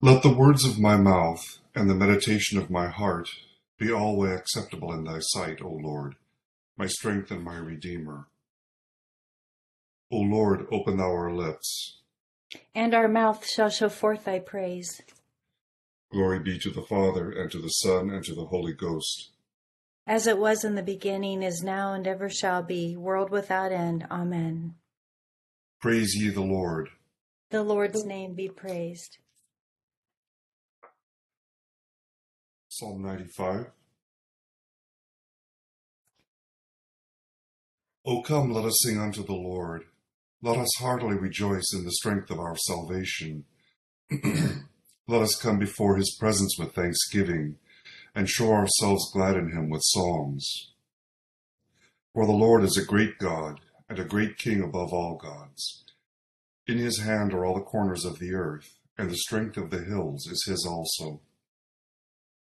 Let the words of my mouth and the meditation of my heart be always acceptable in thy sight, O Lord, my strength and my redeemer. O Lord, open thou our lips. And our mouth shall show forth thy praise. Glory be to the Father, and to the Son, and to the Holy Ghost. As it was in the beginning, is now, and ever shall be, world without end. Amen. Praise ye the Lord. The Lord's name be praised. Psalm 95. O come, let us sing unto the Lord. Let us heartily rejoice in the strength of our salvation. let us come before his presence with thanksgiving, and show ourselves glad in him with songs. For the Lord is a great God, and a great King above all gods. In his hand are all the corners of the earth, and the strength of the hills is his also.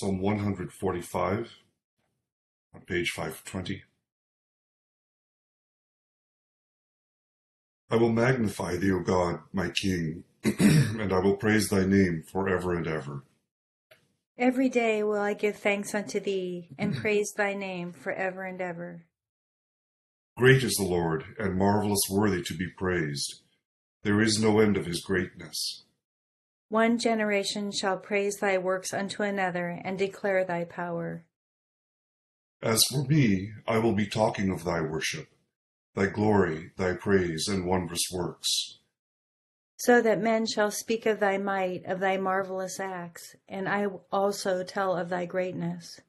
Psalm 145 on page 520. I will magnify thee, O God, my King, and I will praise thy name for ever and ever. Every day will I give thanks unto thee, and praise thy name for ever and ever. Great is the Lord, and marvelous worthy to be praised. There is no end of his greatness. One generation shall praise thy works unto another, and declare thy power. As for me, I will be talking of thy worship, thy glory, thy praise, and wondrous works. So that men shall speak of thy might, of thy marvelous acts, and I also tell of thy greatness.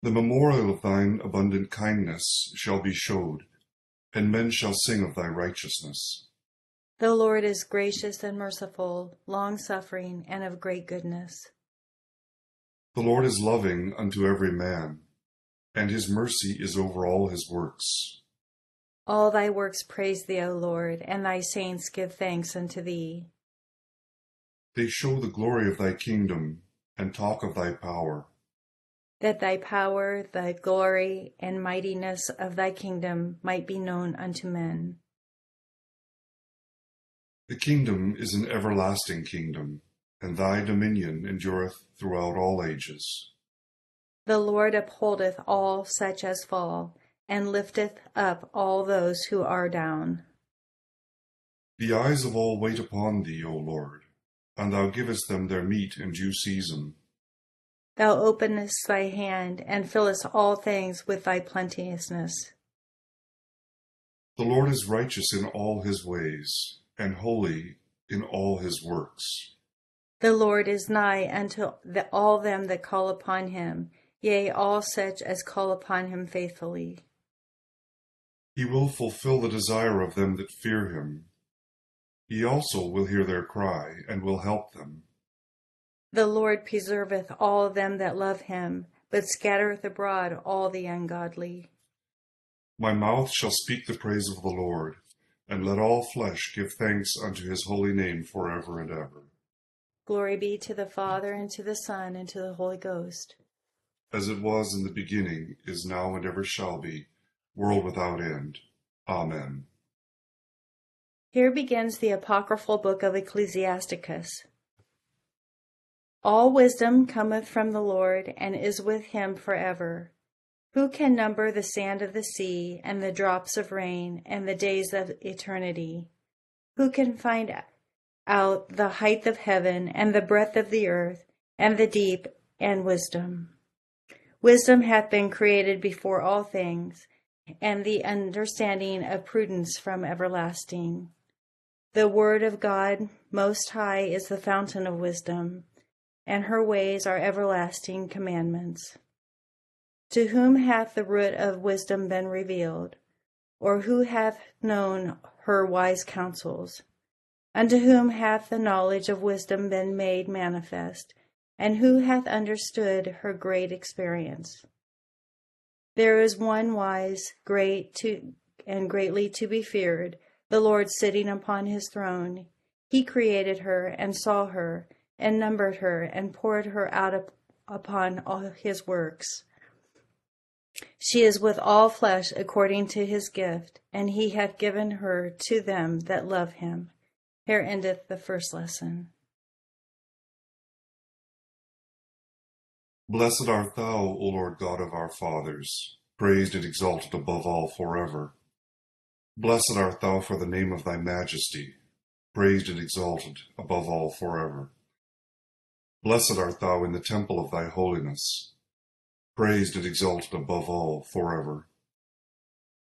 The memorial of thine abundant kindness shall be showed, and men shall sing of thy righteousness. The Lord is gracious and merciful, long suffering, and of great goodness. The Lord is loving unto every man, and his mercy is over all his works. All thy works praise thee, O Lord, and thy saints give thanks unto thee. They show the glory of thy kingdom, and talk of thy power. That thy power, thy glory, and mightiness of thy kingdom might be known unto men. The kingdom is an everlasting kingdom, and thy dominion endureth throughout all ages. The Lord upholdeth all such as fall, and lifteth up all those who are down. The eyes of all wait upon thee, O Lord, and thou givest them their meat in due season. Thou openest thy hand, and fillest all things with thy plenteousness. The Lord is righteous in all his ways and holy in all his works. The Lord is nigh unto the, all them that call upon him, yea, all such as call upon him faithfully. He will fulfill the desire of them that fear him. He also will hear their cry, and will help them. The Lord preserveth all them that love him, but scattereth abroad all the ungodly. My mouth shall speak the praise of the Lord and let all flesh give thanks unto his holy name forever and ever. Glory be to the Father, and to the Son, and to the Holy Ghost. As it was in the beginning, is now, and ever shall be, world without end. Amen. Here begins the apocryphal book of Ecclesiasticus. All wisdom cometh from the Lord, and is with him forever. Who can number the sand of the sea, and the drops of rain, and the days of eternity? Who can find out the height of heaven and the breadth of the earth and the deep and wisdom. Wisdom hath been created before all things, and the understanding of prudence from everlasting. The word of God most high is the fountain of wisdom, and her ways are everlasting commandments. To whom hath the root of wisdom been revealed? Or who hath known her wise counsels? Unto whom hath the knowledge of wisdom been made manifest? And who hath understood her great experience? There is one wise, great to, and greatly to be feared, the Lord sitting upon his throne. He created her and saw her, and numbered her, and poured her out upon all his works. She is with all flesh according to his gift, and he hath given her to them that love him. Here endeth the first lesson. Blessed art thou, O Lord God of our fathers, praised and exalted above all forever. Blessed art thou for the name of thy majesty, praised and exalted above all forever. Blessed art thou in the temple of thy holiness, praised and exalted above all forever.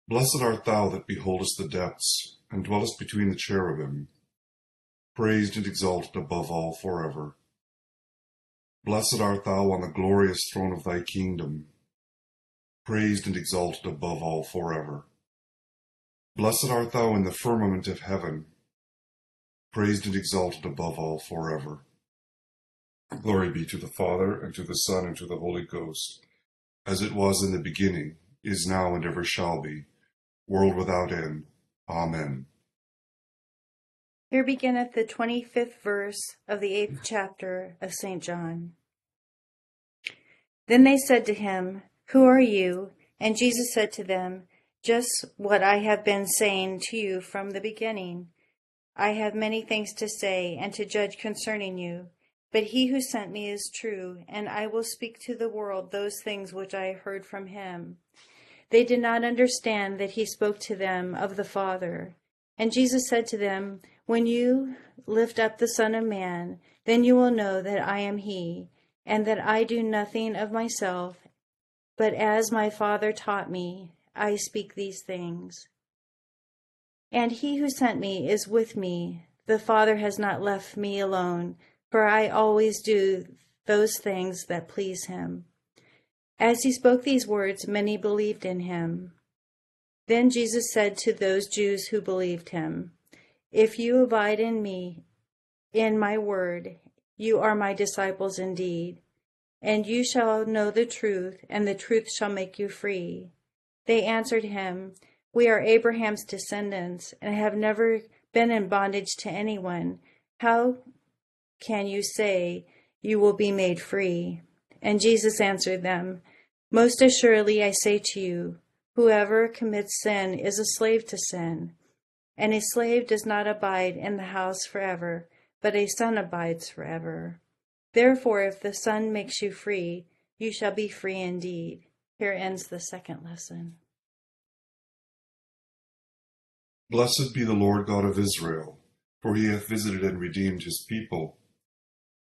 Blessed art thou that beholdest the depths, and dwellest between the cherubim, praised and exalted above all forever. Blessed art thou on the glorious throne of thy kingdom, praised and exalted above all forever. Blessed art thou in the firmament of heaven, praised and exalted above all forever. Glory be to the Father, and to the Son, and to the Holy Ghost, as it was in the beginning, is now, and ever shall be, world without end. Amen. Here beginneth the twenty fifth verse of the eighth chapter of St. John. Then they said to him, Who are you? And Jesus said to them, Just what I have been saying to you from the beginning. I have many things to say and to judge concerning you, but he who sent me is true, and I will speak to the world those things which I heard from him. They did not understand that he spoke to them of the Father. And Jesus said to them, When you lift up the Son of Man, then you will know that I am he, and that I do nothing of myself, but as my Father taught me, I speak these things. And he who sent me is with me. The Father has not left me alone, for I always do those things that please him. As he spoke these words, many believed in him. Then Jesus said to those Jews who believed him, If you abide in me, in my word, you are my disciples indeed, and you shall know the truth, and the truth shall make you free. They answered him, We are Abraham's descendants, and have never been in bondage to anyone. How can you say you will be made free? And Jesus answered them, Most assuredly I say to you, Whoever commits sin is a slave to sin. And a slave does not abide in the house forever, but a son abides forever. Therefore, if the Son makes you free, you shall be free indeed. Here ends the second lesson. Blessed be the Lord God of Israel, for he hath visited and redeemed his people,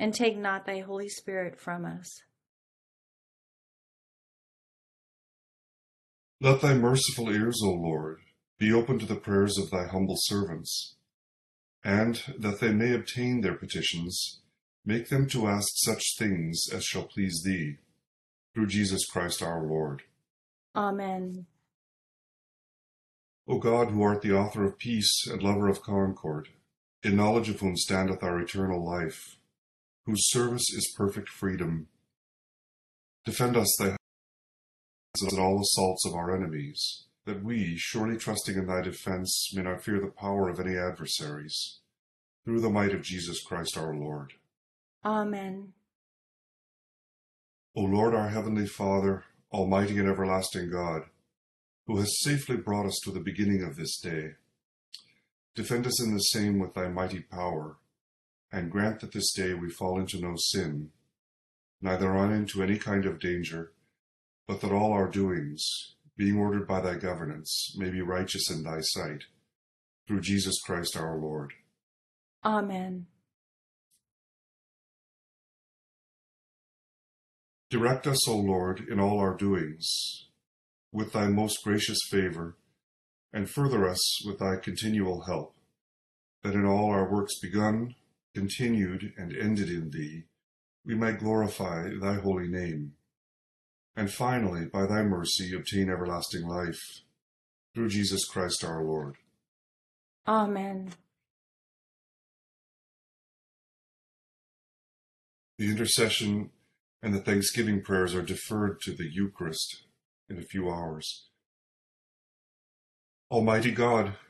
And take not thy Holy Spirit from us. Let thy merciful ears, O Lord, be open to the prayers of thy humble servants, and that they may obtain their petitions, make them to ask such things as shall please thee, through Jesus Christ our Lord. Amen. O God, who art the author of peace and lover of concord, in knowledge of whom standeth our eternal life, whose service is perfect freedom, defend us, thy in all assaults of our enemies, that we, surely trusting in thy defense, may not fear the power of any adversaries, through the might of Jesus Christ our Lord. Amen. O Lord, our heavenly Father, almighty and everlasting God, who has safely brought us to the beginning of this day, defend us in the same with thy mighty power, and grant that this day we fall into no sin, neither run into any kind of danger, but that all our doings, being ordered by thy governance, may be righteous in thy sight, through Jesus Christ our Lord. Amen. Direct us, O Lord, in all our doings, with thy most gracious favor, and further us with thy continual help, that in all our works begun, continued, and ended in thee, we might glorify thy holy name and finally, by thy mercy, obtain everlasting life. Through Jesus Christ our Lord. Amen. The intercession and the thanksgiving prayers are deferred to the Eucharist in a few hours. Almighty God,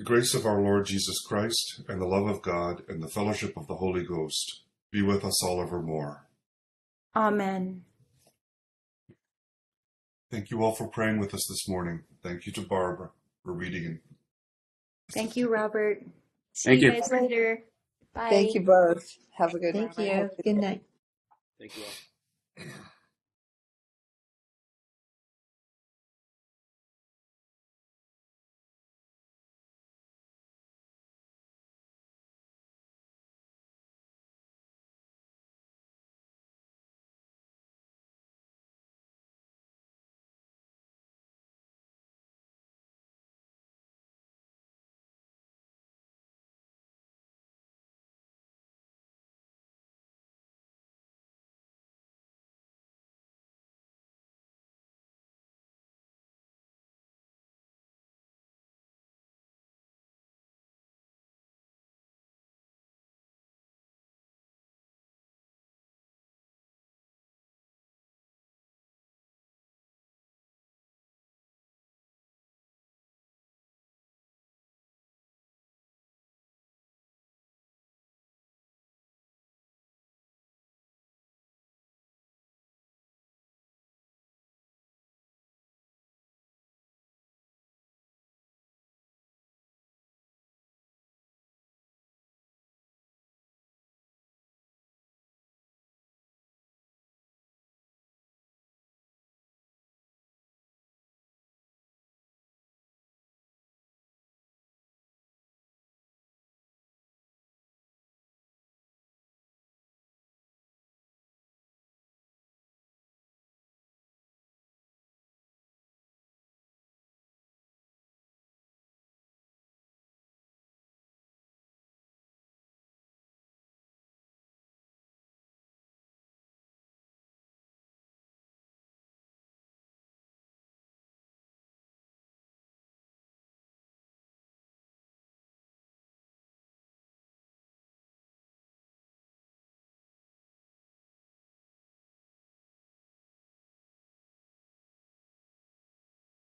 The grace of our Lord Jesus Christ, and the love of God, and the fellowship of the Holy Ghost be with us all evermore. Amen. Thank you all for praying with us this morning. Thank you to Barbara for reading. And Thank you, Robert. See Thank you you. guys later. Bye. Thank you both. Have a good Thank night. Thank you. Good night. Thank you all.